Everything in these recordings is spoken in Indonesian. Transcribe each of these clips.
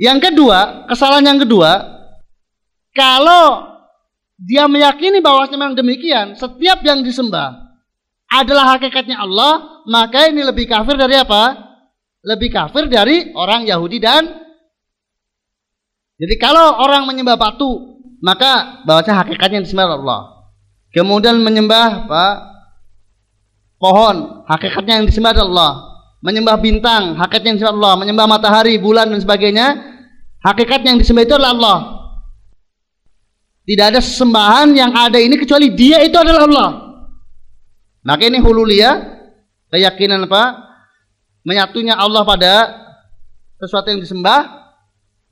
Yang kedua, kesalahan yang kedua, kalau dia meyakini bahwa memang demikian, setiap yang disembah adalah hakikatnya Allah, maka ini lebih kafir dari apa? Lebih kafir dari orang Yahudi dan jadi kalau orang menyembah batu, maka bahwasanya hakikatnya disembah Allah. Kemudian menyembah apa? pohon, hakikatnya yang disembah Allah. Menyembah bintang, hakikatnya yang disembah Allah. Menyembah matahari, bulan dan sebagainya, hakikatnya yang disembah itu adalah Allah. Tidak ada sembahan yang ada ini kecuali Dia itu adalah Allah. Maka ini hululiyah, keyakinan apa? Menyatunya Allah pada sesuatu yang disembah,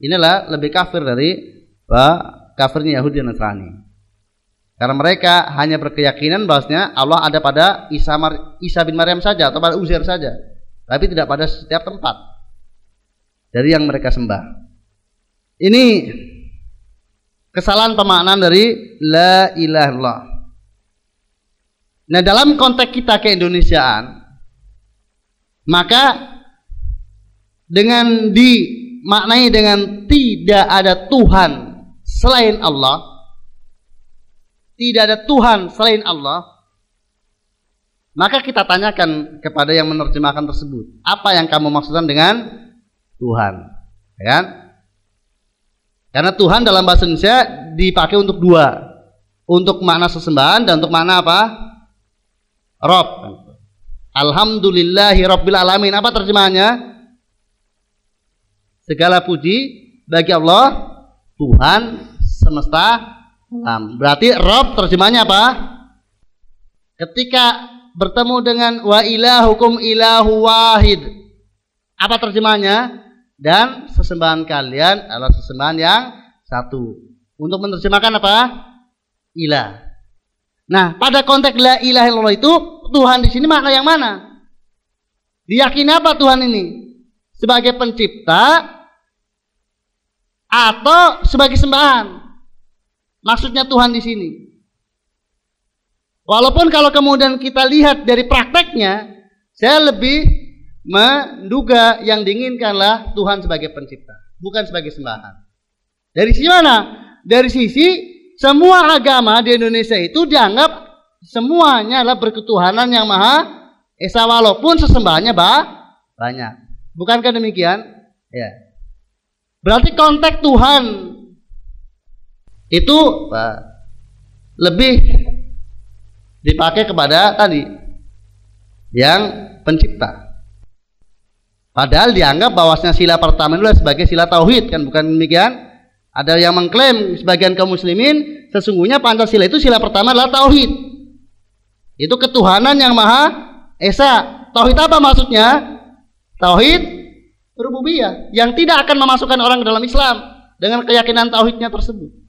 inilah lebih kafir dari apa? kafirnya Yahudi dan Nasrani. Karena mereka hanya berkeyakinan bahwasanya Allah ada pada Isa, Mar Isa bin Maryam saja atau pada Uzair saja, tapi tidak pada setiap tempat dari yang mereka sembah. Ini kesalahan pemaknaan dari la ilaha illallah. Nah, dalam konteks kita keindonesiaan, maka dengan dimaknai dengan tidak ada Tuhan selain Allah, tidak ada Tuhan selain Allah, maka kita tanyakan kepada yang menerjemahkan tersebut, apa yang kamu maksudkan dengan Tuhan? Ya kan? Karena Tuhan dalam bahasa Indonesia dipakai untuk dua, untuk makna sesembahan dan untuk makna apa? Rob. Alhamdulillahi Rabbil Alamin. Apa terjemahannya? Segala puji bagi Allah, Tuhan semesta Nah, berarti Rob terjemahnya apa? Ketika bertemu dengan wa ilahukum ilahu wahid. Apa terjemahnya? Dan sesembahan kalian adalah sesembahan yang satu. Untuk menerjemahkan apa? Ilah. Nah, pada konteks la ilaha illallah itu Tuhan di sini makna yang mana? Diyakini apa Tuhan ini? Sebagai pencipta atau sebagai sembahan? Maksudnya Tuhan di sini. Walaupun kalau kemudian kita lihat dari prakteknya, saya lebih menduga yang diinginkanlah Tuhan sebagai pencipta, bukan sebagai sembahan. Dari sisi mana? Dari sisi semua agama di Indonesia itu dianggap semuanya adalah berketuhanan yang maha esa walaupun sesembahannya bah, banyak. Bukankah demikian? Ya. Berarti konteks Tuhan itu lebih dipakai kepada tadi yang pencipta. Padahal dianggap bahwasanya sila pertama itu sebagai sila tauhid kan bukan demikian? Ada yang mengklaim sebagian kaum muslimin sesungguhnya Pancasila itu sila pertama adalah tauhid. Itu ketuhanan yang maha esa. Tauhid apa maksudnya? Tauhid rububiyah yang tidak akan memasukkan orang ke dalam Islam dengan keyakinan tauhidnya tersebut.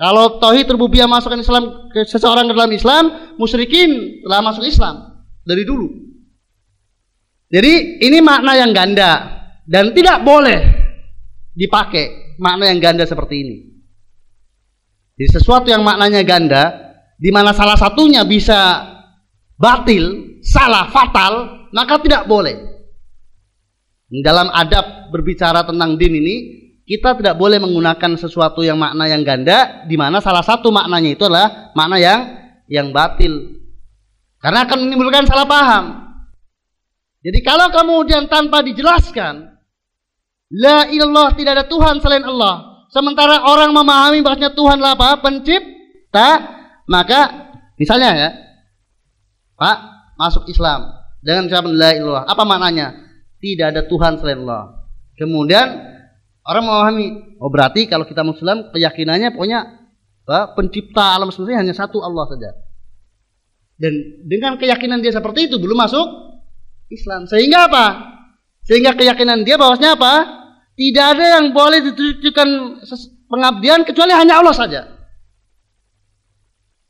Kalau tauhid rububiyah masukkan Islam ke seseorang ke dalam Islam, musyrikin telah masuk Islam dari dulu. Jadi ini makna yang ganda dan tidak boleh dipakai makna yang ganda seperti ini. Jadi sesuatu yang maknanya ganda di mana salah satunya bisa batil, salah, fatal, maka tidak boleh. Dalam adab berbicara tentang din ini kita tidak boleh menggunakan sesuatu yang makna yang ganda di mana salah satu maknanya itu adalah makna yang yang batil. Karena akan menimbulkan salah paham. Jadi kalau kemudian tanpa dijelaskan la ilallah tidak ada Tuhan selain Allah, sementara orang memahami bahasanya Tuhan adalah apa? pencipta, maka misalnya ya Pak masuk Islam dengan ucapan la ilallah, apa maknanya? Tidak ada Tuhan selain Allah. Kemudian Orang memahami, oh berarti kalau kita muslim keyakinannya pokoknya apa, pencipta alam semesta hanya satu Allah saja. Dan dengan keyakinan dia seperti itu belum masuk Islam. Sehingga apa? Sehingga keyakinan dia bahwasanya apa? Tidak ada yang boleh ditujukan pengabdian kecuali hanya Allah saja.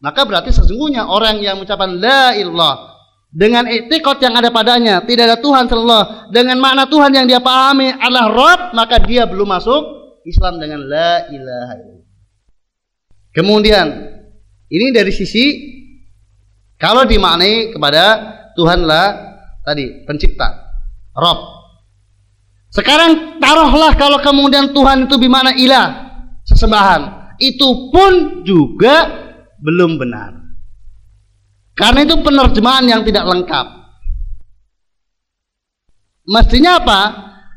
Maka berarti sesungguhnya orang yang mengucapkan la ilallah dengan etikot yang ada padanya tidak ada Tuhan Allah dengan makna Tuhan yang dia pahami adalah Rob maka dia belum masuk Islam dengan la ilaha illallah kemudian ini dari sisi kalau dimaknai kepada Tuhanlah tadi pencipta Rob Sekarang taruhlah kalau kemudian Tuhan itu bimana ilah, sesembahan. Itu pun juga belum benar. Karena itu penerjemahan yang tidak lengkap. Mestinya apa?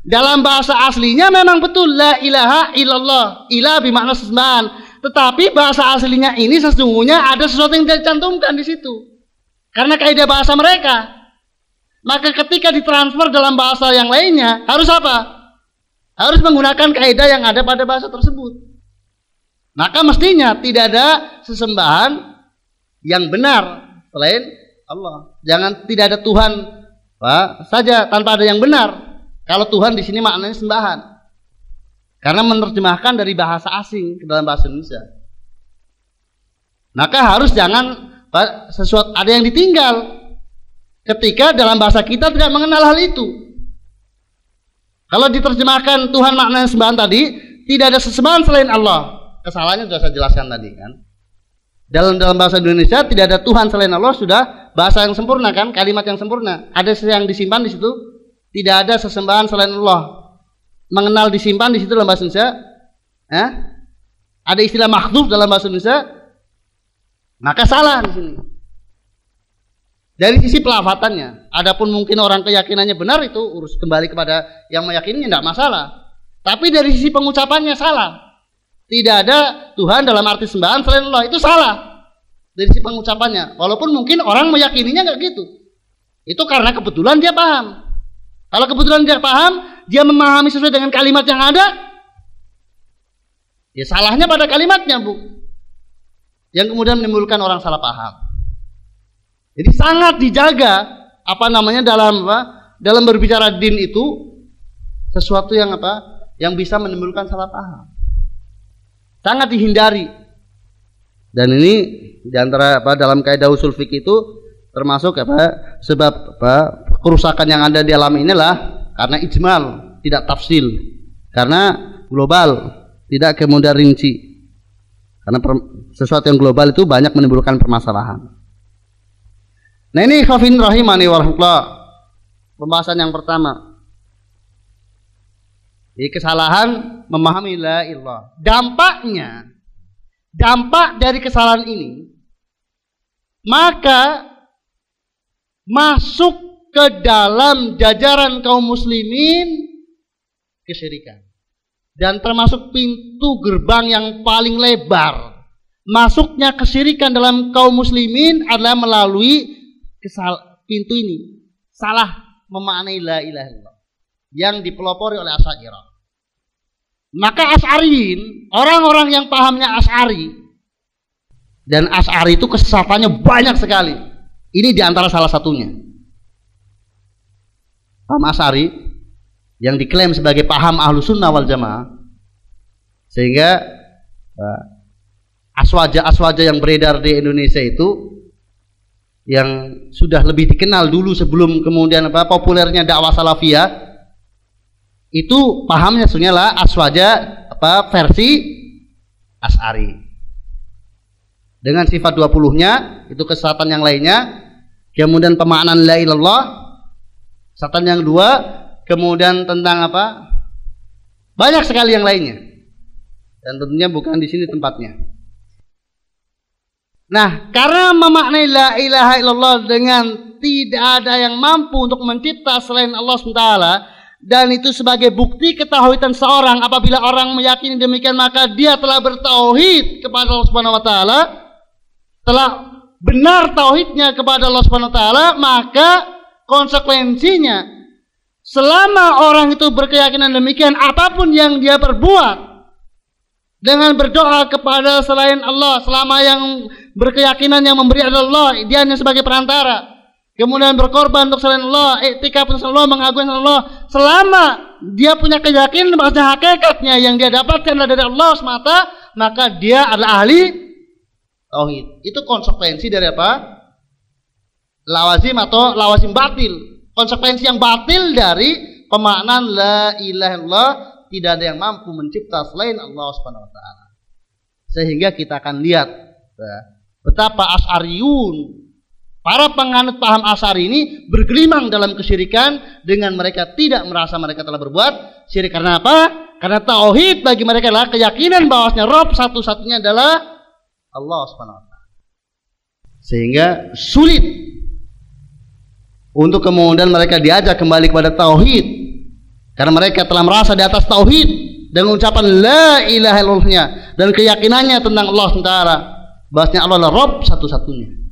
Dalam bahasa aslinya memang betul la ilaha illallah. Ilah bermakna sesembahan. Tetapi bahasa aslinya ini sesungguhnya ada sesuatu yang dicantumkan di situ. Karena kaidah bahasa mereka. Maka ketika ditransfer dalam bahasa yang lainnya, harus apa? Harus menggunakan kaidah yang ada pada bahasa tersebut. Maka mestinya tidak ada sesembahan yang benar selain Allah. Jangan tidak ada Tuhan Pak, saja tanpa ada yang benar. Kalau Tuhan di sini maknanya sembahan. Karena menerjemahkan dari bahasa asing ke dalam bahasa Indonesia. Maka harus jangan Pak, sesuatu ada yang ditinggal ketika dalam bahasa kita tidak mengenal hal itu. Kalau diterjemahkan Tuhan maknanya sembahan tadi, tidak ada sesembahan selain Allah. Kesalahannya sudah saya jelaskan tadi kan. Dalam dalam bahasa Indonesia tidak ada Tuhan selain Allah sudah bahasa yang sempurna kan, kalimat yang sempurna. Ada yang disimpan di situ, tidak ada sesembahan selain Allah. Mengenal disimpan di situ dalam bahasa Indonesia. Eh? Ada istilah makhluk dalam bahasa Indonesia. Maka salah di sini. Dari sisi pelafatannya, adapun mungkin orang keyakinannya benar itu urus kembali kepada yang meyakininya tidak masalah. Tapi dari sisi pengucapannya salah. Tidak ada Tuhan dalam arti sembahan selain Allah itu salah dari sisi pengucapannya. Walaupun mungkin orang meyakininya nggak gitu. Itu karena kebetulan dia paham. Kalau kebetulan dia paham, dia memahami sesuai dengan kalimat yang ada, ya salahnya pada kalimatnya bu. Yang kemudian menimbulkan orang salah paham. Jadi sangat dijaga apa namanya dalam apa? Dalam berbicara din itu sesuatu yang apa? Yang bisa menimbulkan salah paham. Sangat dihindari. Dan ini di antara apa dalam kaidah usul fikih itu termasuk apa sebab apa kerusakan yang ada di alam inilah karena ijmal tidak tafsil karena global tidak kemudian rinci karena per, sesuatu yang global itu banyak menimbulkan permasalahan Nah ini khafin rahimani warahmatullah. Pembahasan yang pertama. Di kesalahan memahami la ilah. Dampaknya, dampak dari kesalahan ini, maka masuk ke dalam jajaran kaum muslimin kesyirikan. Dan termasuk pintu gerbang yang paling lebar. Masuknya kesyirikan dalam kaum muslimin adalah melalui kesal pintu ini salah memaknai la ilaha illallah yang dipelopori oleh Asy'ariyah. Maka Asy'ariyin, orang-orang yang pahamnya Asy'ari dan Asy'ari itu kesesatannya banyak sekali. Ini di antara salah satunya. Paham Asy'ari yang diklaim sebagai paham ahlu sunnah wal jamaah sehingga eh, aswaja-aswaja yang beredar di Indonesia itu yang sudah lebih dikenal dulu sebelum kemudian apa populernya dakwah salafiyah itu pahamnya sebenarnya lah aswaja apa versi asari. Dengan sifat 20-nya itu kesesatan yang lainnya. Kemudian pemaknaan la ilallah kesesatan yang dua kemudian tentang apa? Banyak sekali yang lainnya. Dan tentunya bukan di sini tempatnya. Nah, karena memaknai la ilaha illallah dengan tidak ada yang mampu untuk mencipta selain Allah SWT dan itu sebagai bukti ketahuidan seorang. Apabila orang meyakini demikian maka dia telah bertauhid kepada Allah Subhanahu wa taala. Telah benar tauhidnya kepada Allah Subhanahu wa taala maka konsekuensinya selama orang itu berkeyakinan demikian apa pun yang dia perbuat dengan berdoa kepada selain Allah selama yang berkeyakinan yang memberi adalah Allah dia hanya sebagai perantara kemudian berkorban untuk selain Allah etika untuk Allah mengagungkan Allah selama dia punya keyakinan bahwa hakikatnya yang dia dapatkan dari Allah semata maka dia adalah ahli tauhid. Itu konsekuensi dari apa? Lawazim atau lawazim batil. Konsekuensi yang batil dari pemaknaan la ilaha illallah tidak ada yang mampu mencipta selain Allah Subhanahu wa taala. Sehingga kita akan lihat ya, betapa Asy'ariyun Para penganut paham asar ini bergelimang dalam kesyirikan dengan mereka tidak merasa mereka telah berbuat syirik karena apa? Karena tauhid bagi mereka adalah keyakinan bahwasanya Rob satu-satunya adalah Allah Subhanahu wa taala. Sehingga sulit untuk kemudian mereka diajak kembali kepada tauhid karena mereka telah merasa di atas tauhid dengan ucapan la ilaha illallahnya dan keyakinannya tentang Allah SWT bahwasanya Allah adalah Rob satu-satunya.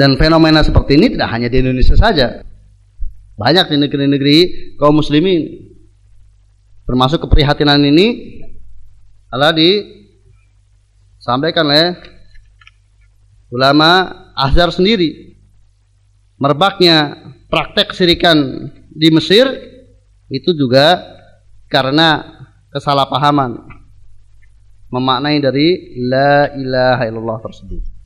Dan fenomena seperti ini tidak hanya di Indonesia saja. Banyak di negeri-negeri kaum muslimin. Termasuk keprihatinan ini adalah disampaikan oleh ulama Azhar sendiri. Merebaknya praktek sirikan di Mesir itu juga karena kesalahpahaman memaknai dari la ilaha illallah tersebut.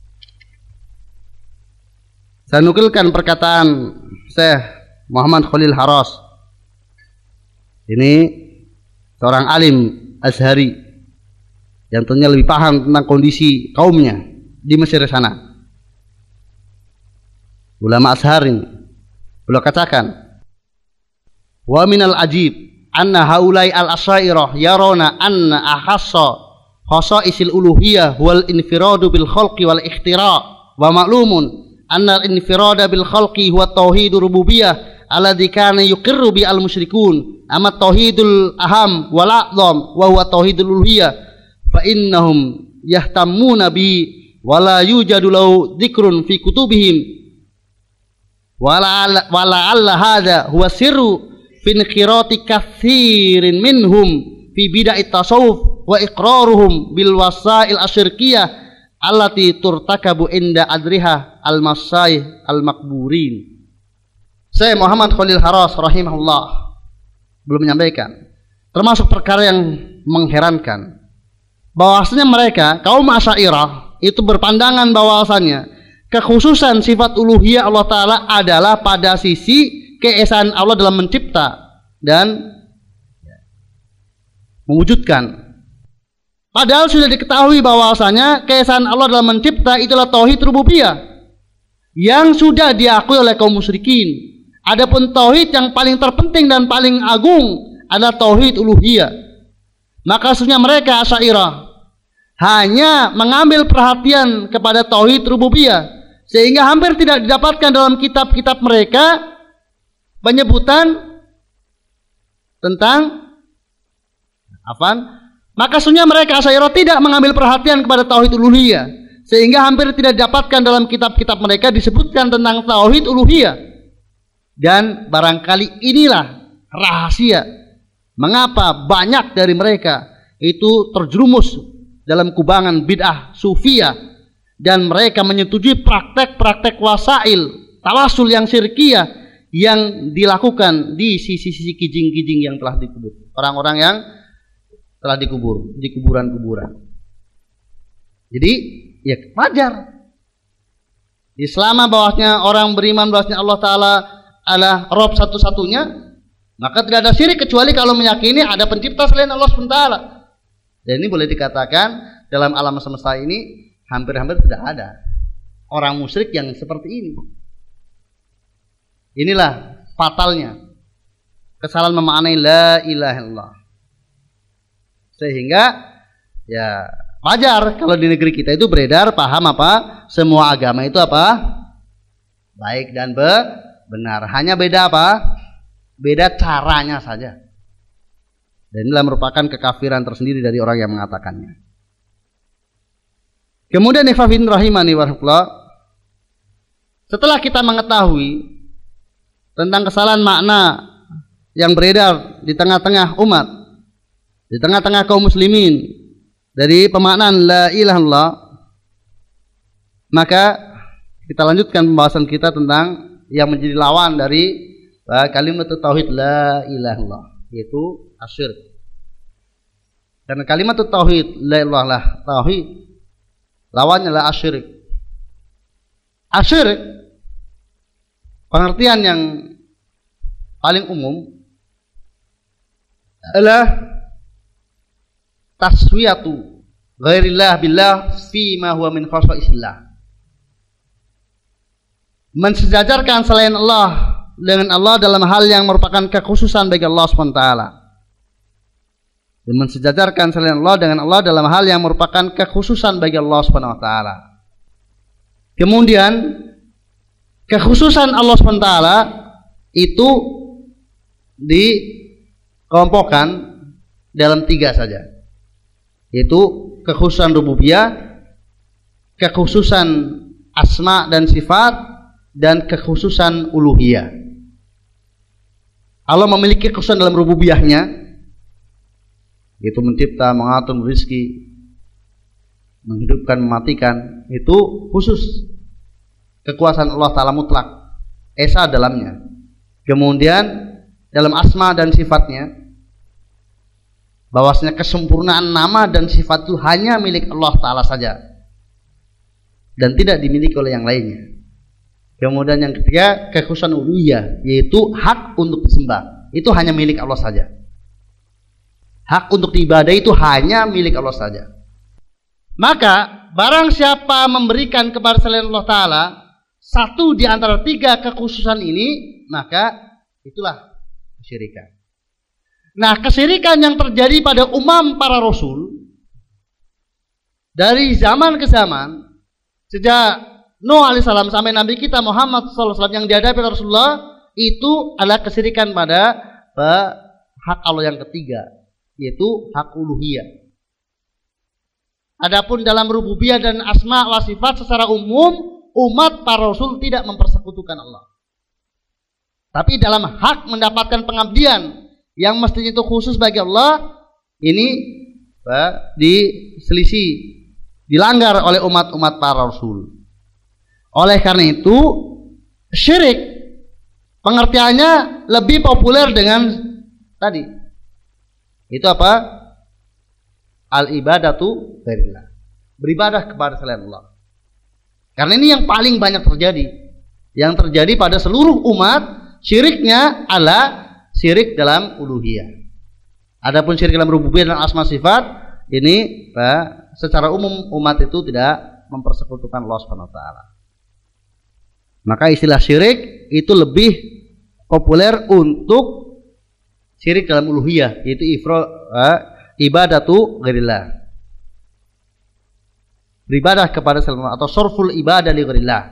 Saya nukilkan perkataan Syekh Muhammad Khalil Haras. Ini seorang alim Azhari yang tentunya lebih paham tentang kondisi kaumnya di Mesir sana. Ulama Azhar ini. Beliau katakan, "Wa minal ajib anna haulai al-asyairah yarona anna ahassa khasaisil uluhiyah wal infiradu bil khalqi wal ikhtira wa ma'lumun anna al-infirada bil khalqi huwa tauhidur rububiyah alladhi kana yuqirru bi al musyrikun amma tauhidul aham wal a'zam wa huwa tauhidul uluhiyah. Fa innahum yahtammuna bi wala yujadu lahu dzikrun fi kutubihim. Wala wala alla hadha huwa sirru fi inqirati katsirin minhum fi bid'ah tasawuf wa iqraruhum bil wasail asyirkiyah allati turtakabu inda adriha al-masai al-makburin. Saya Muhammad Khalil Haras rahimahullah. Belum menyampaikan. Termasuk perkara yang mengherankan. Bahwasanya mereka kaum Asy'ariyah itu berpandangan bahwasanya kekhususan sifat uluhiyah Allah taala adalah pada sisi keesaan Allah dalam mencipta dan mewujudkan Padahal sudah diketahui bahwasanya keesaan Allah dalam mencipta itulah tauhid rububiyah yang sudah diakui oleh kaum musyrikin. Adapun tauhid yang paling terpenting dan paling agung adalah tauhid uluhiyah. Maka sebenarnya mereka Asy'ariyah hanya mengambil perhatian kepada tauhid rububiyah sehingga hampir tidak didapatkan dalam kitab-kitab mereka penyebutan tentang apa? Maka sunya mereka Asy'ariyah tidak mengambil perhatian kepada tauhid uluhiyah sehingga hampir tidak didapatkan dalam kitab-kitab mereka disebutkan tentang tauhid uluhiyah. Dan barangkali inilah rahasia mengapa banyak dari mereka itu terjerumus dalam kubangan bid'ah sufiyah dan mereka menyetujui praktek-praktek wasail tawasul yang syirkiyah yang dilakukan di sisi-sisi kijing-kijing yang telah dikubur. Orang-orang yang telah dikubur di kuburan-kuburan. Jadi ya wajar. Selama bawahnya orang beriman bahwasanya Allah Taala adalah Rob satu-satunya, maka tidak ada syirik kecuali kalau meyakini ada pencipta selain Allah SWT. Dan ini boleh dikatakan dalam alam semesta ini hampir-hampir tidak ada orang musyrik yang seperti ini. Inilah fatalnya kesalahan memaknai la ilaha illallah. Sehingga ya wajar kalau di negeri kita itu beredar paham apa? Semua agama itu apa? Baik dan be benar. Hanya beda apa? Beda caranya saja. Dan inilah merupakan kekafiran tersendiri dari orang yang mengatakannya. Kemudian Ifafin Rahimani warahmatullah setelah kita mengetahui tentang kesalahan makna yang beredar di tengah-tengah umat di tengah-tengah kaum muslimin dari pemaknaan la ilaha illallah maka kita lanjutkan pembahasan kita tentang yang menjadi lawan dari uh, kalimat tauhid la ilaha illallah yaitu asyir dan kalimat tauhid la ilaha lah tauhid lawannya la asyir asyir pengertian yang paling umum adalah taswiyatu ghairillah billah fi ma huwa min khasaisillah. Mensejajarkan selain Allah dengan Allah dalam hal yang merupakan kekhususan bagi Allah SWT. Dan mensejajarkan selain Allah dengan Allah dalam hal yang merupakan kekhususan bagi Allah SWT. Kemudian kekhususan Allah SWT itu dikelompokkan dalam tiga saja. Yaitu kekhususan rububiyah, kekhususan asma dan sifat, dan kekhususan uluhiyah. Allah memiliki kekhususan dalam rububiyahnya, yaitu mencipta, mengatur rezeki, menghidupkan, mematikan, itu khusus kekuasaan Allah Ta'ala mutlak, esa dalamnya. Kemudian dalam asma dan sifatnya, bahwasanya kesempurnaan nama dan sifat itu hanya milik Allah Ta'ala saja dan tidak dimiliki oleh yang lainnya. Kemudian yang ketiga kekhususan uluhiyah yaitu hak untuk disembah itu hanya milik Allah saja. Hak untuk diibadah itu hanya milik Allah saja. Maka barang siapa memberikan kepada selain Allah Taala satu di antara tiga kekhususan ini maka itulah kesyirikan. Nah, kesirikan yang terjadi pada umam para rasul dari zaman ke zaman sejak Nuh alaihissalam sampai Nabi kita Muhammad SAW yang dihadapi Rasulullah itu adalah kesirikan pada hak Allah yang ketiga yaitu hak uluhiyah. Adapun dalam rububiyah dan asma wa sifat secara umum umat para rasul tidak mempersekutukan Allah. Tapi dalam hak mendapatkan pengabdian yang mestinya itu khusus bagi Allah ini diselisih dilanggar oleh umat-umat para rasul. Oleh karena itu syirik pengertiannya lebih populer dengan tadi. Itu apa? Al ibadatu billah. Beribadah kepada selain Allah. Karena ini yang paling banyak terjadi. Yang terjadi pada seluruh umat syiriknya adalah syirik dalam uluhiyah. Adapun syirik dalam rububiyah dan asma sifat ini bah, secara umum umat itu tidak mempersekutukan Allah Subhanahu wa taala. Maka istilah syirik itu lebih populer untuk syirik dalam uluhiyah yaitu ifro eh, ibadatu ghairillah. Beribadah kepada selain atau sorful ibadah li ghairillah.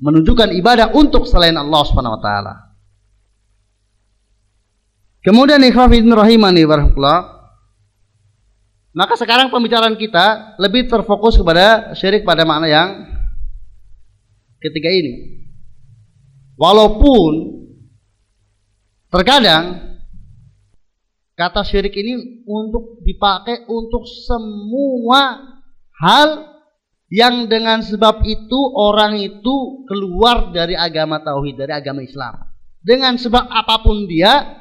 Menunjukkan ibadah untuk selain Allah Subhanahu wa taala. Kemudian ikhwafidin rahimani warahmatullah. Maka sekarang pembicaraan kita lebih terfokus kepada syirik pada makna yang ketiga ini. Walaupun terkadang kata syirik ini untuk dipakai untuk semua hal yang dengan sebab itu orang itu keluar dari agama tauhid, dari agama Islam. Dengan sebab apa pun dia,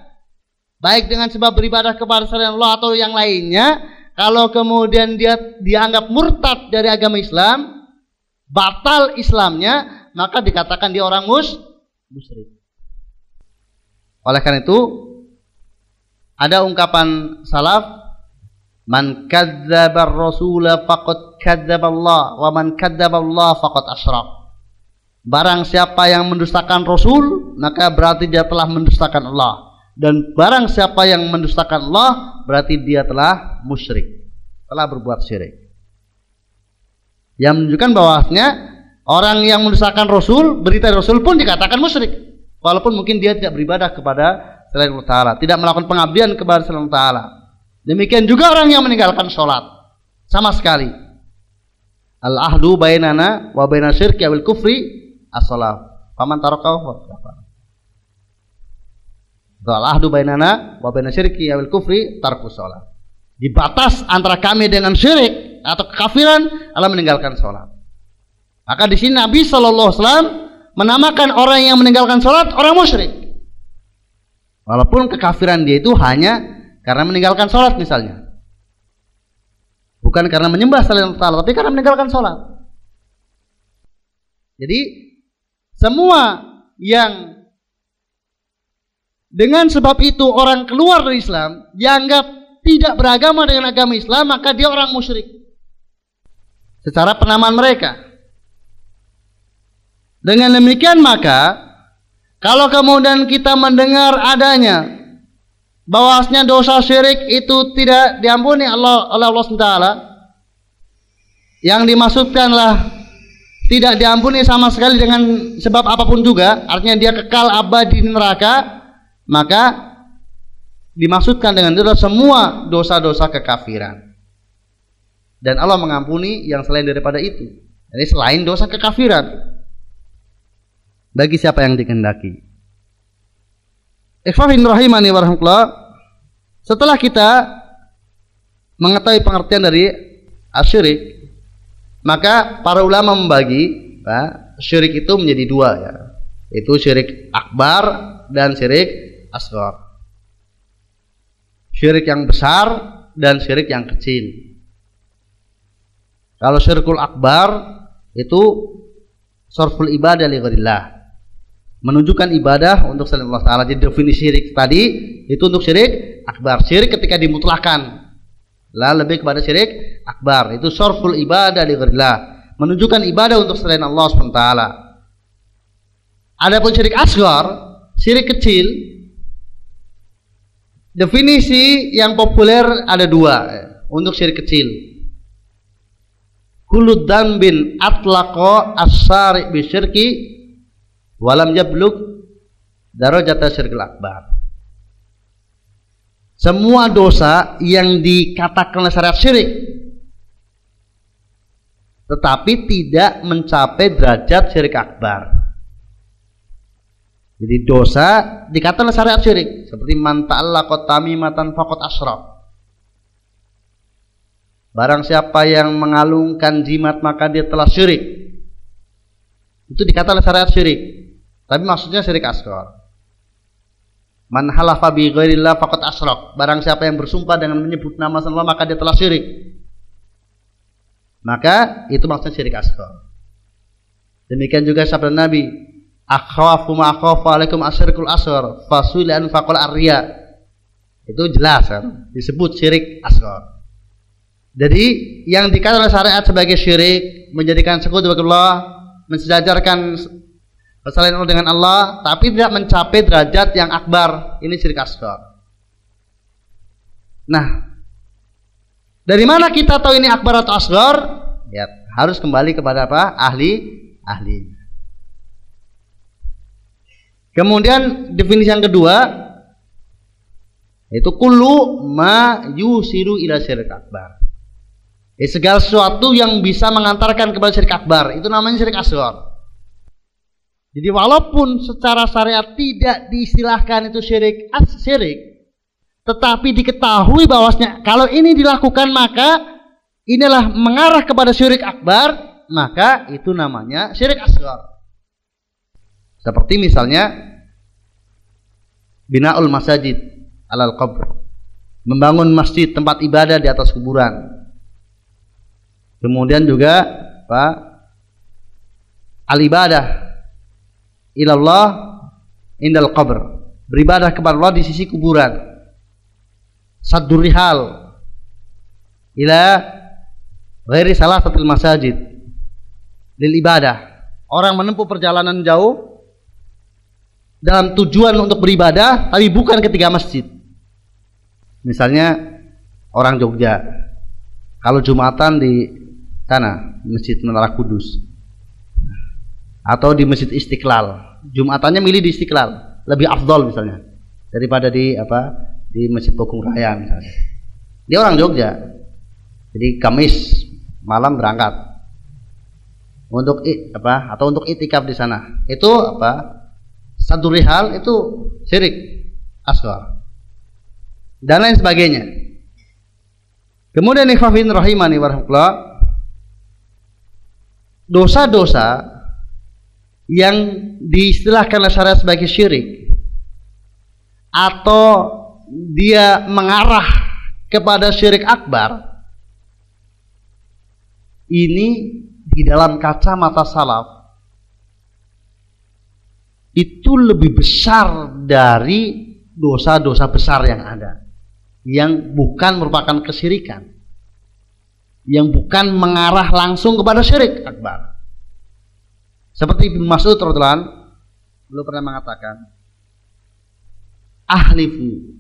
baik dengan sebab beribadah kepada selain Allah atau yang lainnya, kalau kemudian dia dianggap murtad dari agama Islam, batal Islamnya, maka dikatakan dia orang mus musyrik. Oleh karena itu, ada ungkapan salaf, "Man kadzdzaba ar-rasula faqad kadzdzaba Allah, wa man kadzdzaba Allah faqad asyrak." Barang siapa yang mendustakan Rasul, maka berarti dia telah mendustakan Allah dan barang siapa yang mendustakan Allah berarti dia telah musyrik. Telah berbuat syirik. Yang menunjukkan bahwasanya orang yang mendustakan Rasul berita Rasul pun dikatakan musyrik. Walaupun mungkin dia tidak beribadah kepada selain Allah Ta'ala. Tidak melakukan pengabdian kepada selain Allah Ta'ala. Demikian juga orang yang meninggalkan sholat. Sama sekali. Al-ahdu bainana wa baina syirki awil kufri as-salat paman tarakahu Al-ahdu bainana wa baina syirki wal kufri tarkus sholat. Di batas antara kami dengan syirik atau kekafiran adalah meninggalkan sholat. Maka di sini Nabi Shallallahu Alaihi menamakan orang yang meninggalkan sholat orang musyrik. Walaupun kekafiran dia itu hanya karena meninggalkan sholat misalnya. Bukan karena menyembah selain Allah, tapi karena meninggalkan sholat. Jadi semua yang dengan sebab itu orang keluar dari Islam dianggap tidak beragama dengan agama Islam maka dia orang musyrik. secara penamaan mereka. Dengan demikian maka kalau kemudian kita mendengar adanya bahwasanya dosa syirik itu tidak diampuni Allah oleh Allah SWT yang dimaksudkanlah tidak diampuni sama sekali dengan sebab apa pun juga artinya dia kekal abadi di neraka maka dimaksudkan dengan itu semua dosa-dosa kekafiran dan Allah mengampuni yang selain daripada itu jadi selain dosa kekafiran bagi siapa yang dikehendaki. Ikhwafin rahimani warahmatullah. Setelah kita mengetahui pengertian dari asyirik, maka para ulama membagi ya, syirik itu menjadi dua ya. Itu syirik akbar dan syirik asghar. Syirik yang besar dan syirik yang kecil. Kalau syirikul akbar itu sorful ibadah li menunjukkan ibadah untuk selain Allah Taala. Jadi definisi syirik tadi itu untuk syirik akbar. Syirik ketika dimutlakan. Lah lebih kepada syirik akbar. Itu sorful ibadah di Menunjukkan ibadah untuk selain Allah SWT. Adapun syirik asgar, syirik kecil, definisi yang populer ada dua eh, untuk syirik kecil. Kulud bin atlaqo as-sari bisyirki walam jabluk darajata syirkil akbar semua dosa yang dikatakan oleh syariat syirik tetapi tidak mencapai derajat syirik akbar jadi dosa dikatakan syariat syirik seperti man ta'allaqa tamimatan faqad asyraf Barang siapa yang mengalungkan jimat maka dia telah syirik. Itu dikatakan syariat syirik. Tapi maksudnya syirik asghar. Man halafa bi ghairillah faqad. Barang siapa yang bersumpah dengan menyebut nama Allah maka dia telah syirik. Maka itu maksudnya syirik asghar. Demikian juga sabda Nabi, "Akhafu ma akhafu alaikum asyirkul asghar, fasuli an faqal arya." Itu jelas kan, disebut syirik asghar. Jadi yang dikatakan syariat sebagai syirik menjadikan sekutu bagi Allah, mensejajarkan selain Allah dengan Allah tapi tidak mencapai derajat yang akbar. Ini syirik asghar. Nah dari mana kita tahu ini akbar atau asghar? Ya harus kembali kepada apa? Ahli ahli kemudian definisi yang kedua itu kullu ma yusiru ila syirik akbar ya, segala sesuatu yang bisa mengantarkan kepada syirik akbar itu namanya syirik asghar jadi walaupun secara syariat tidak diistilahkan itu syirik as syirik, tetapi diketahui bahwasanya kalau ini dilakukan maka inilah mengarah kepada syirik akbar, maka itu namanya syirik asghar. Seperti misalnya binaul masajid alal qabr. Membangun masjid tempat ibadah di atas kuburan. Kemudian juga Pak al ibadah ilallah indal qabr. Beribadah kepada Allah di sisi kuburan. Sadurihal ila ghairi salah satu masajid. Lil ibadah. Orang menempuh perjalanan jauh dalam tujuan untuk beribadah tapi bukan ketiga masjid misalnya orang Jogja kalau Jumatan di sana Masjid Menara Kudus atau di Masjid Istiqlal. Jumatannya milih di Istiqlal, lebih afdol misalnya daripada di apa di Masjid Bogong Raya misalnya. Dia orang Jogja. Jadi Kamis malam berangkat untuk apa atau untuk itikaf di sana. Itu apa? Satu rihal itu syirik asghar. Dan lain sebagainya. Kemudian ikhwafin rahimani warahmatullah dosa-dosa yang diistilahkan oleh syariat sebagai syirik atau dia mengarah kepada syirik akbar ini di dalam kacamata salaf itu lebih besar dari dosa-dosa besar yang ada yang bukan merupakan kesyirikan yang bukan mengarah langsung kepada syirik akbar. Seperti Ibnu Mas'ud beliau pernah mengatakan ahlifu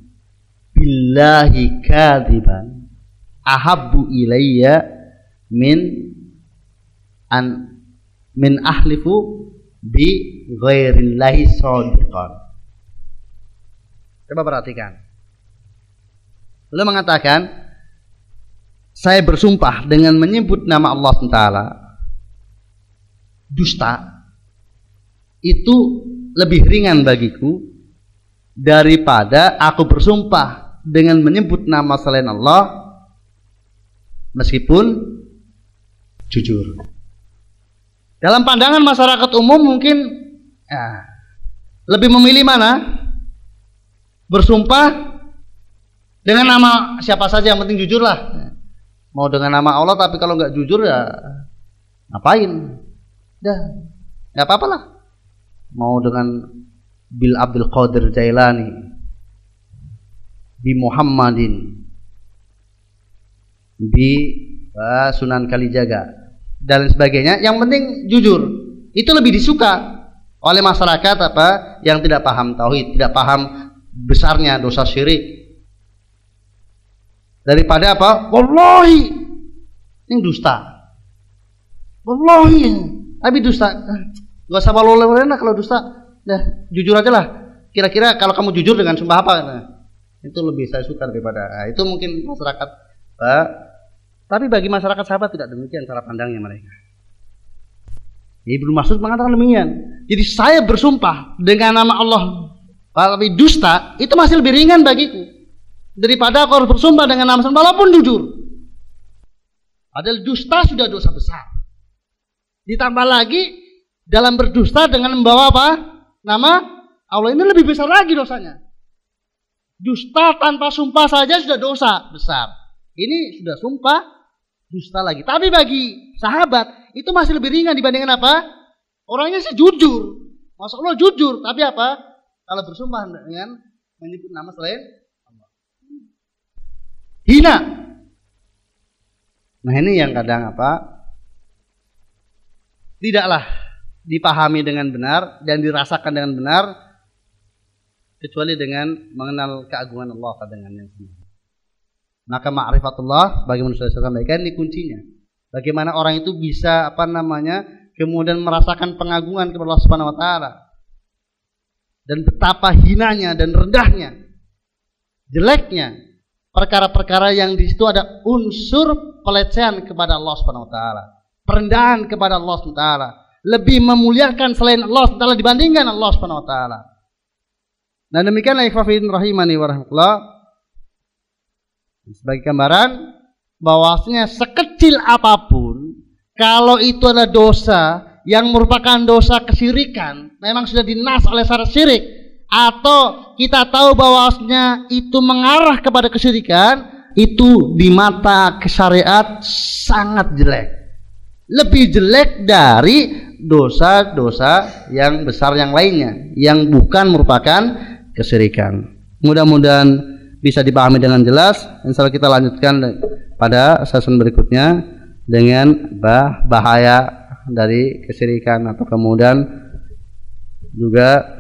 billahi kadiban ahabbu ilayya min an min ahlifu bi ghairillahi sadiqan coba perhatikan beliau mengatakan saya bersumpah dengan menyebut nama Allah Taala dusta itu lebih ringan bagiku daripada aku bersumpah dengan menyebut nama selain Allah meskipun jujur. Dalam pandangan masyarakat umum mungkin ya, lebih memilih mana? Bersumpah dengan nama siapa saja yang penting jujur lah. Mau dengan nama Allah tapi kalau nggak jujur ya ngapain? Dah, nggak apa-apa lah. Mau dengan bil Abdul Qadir Jailani bi Muhammadin bi uh, Sunan Kalijaga dan sebagainya. Yang penting jujur. Itu lebih disuka oleh masyarakat apa yang tidak paham tauhid tidak paham besarnya dosa syirik. Daripada apa? Wallahi. Ini dusta. Wallahi. Tapi dusta. Nggak usah walau kalau dusta. Nah, jujur aja lah. Kira-kira kalau kamu jujur dengan sumpah apa? Nah, itu lebih saya suka daripada nah, itu mungkin masyarakat. Nah, tapi bagi masyarakat sahabat tidak demikian cara pandangnya mereka. Ibnu Mas'ud mengatakan demikian. Jadi saya bersumpah dengan nama Allah tapi dusta itu masih lebih ringan bagiku daripada aku harus bersumpah dengan nama Allah walaupun jujur. Padahal dusta sudah dosa besar. Ditambah lagi dalam berdusta dengan membawa apa? nama Allah ini lebih besar lagi dosanya. Dusta tanpa sumpah saja sudah dosa besar. Ini sudah sumpah, dusta lagi. Tapi bagi sahabat itu masih lebih ringan dibandingkan apa? Orangnya sih jujur. Masya Allah jujur. Tapi apa? Kalau bersumpah dengan menyebut nama selain Allah. Hina. Nah ini yang kadang apa? Tidaklah dipahami dengan benar dan dirasakan dengan benar kecuali dengan mengenal keagungan Allah dengan yang sendiri. Maka ma'rifatullah bagaimana sudah saya sampaikan ini kuncinya. Bagaimana orang itu bisa apa namanya kemudian merasakan pengagungan kepada Allah Subhanahu wa taala. Dan betapa hinanya dan rendahnya jeleknya perkara-perkara yang di situ ada unsur pelecehan kepada Allah Subhanahu wa taala, perendahan kepada Allah Subhanahu wa taala, lebih memuliakan selain Allah Taala dibandingkan Allah Subhanahu wa taala. Dan demikianlah ikhwafin rahimani wa rahmatullah. Sebagai gambaran bahwasanya sekecil apa pun kalau itu adalah dosa yang merupakan dosa kesyirikan, memang sudah dinas oleh syarat syirik atau kita tahu bahwasanya itu mengarah kepada kesyirikan, itu di mata kesyariat sangat jelek. Lebih jelek dari dosa-dosa yang besar yang lainnya yang bukan merupakan kesyirikan. Mudah-mudahan bisa dipahami dengan jelas. Insya Allah kita lanjutkan pada season berikutnya dengan bah bahaya dari kesyirikan atau kemudian juga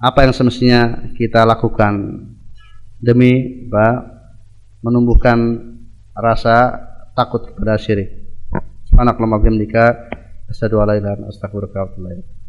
apa yang semestinya kita lakukan demi bah, menumbuhkan rasa takut kepada syirik. Subhanakallahumma wa bihamdika asyhadu an la.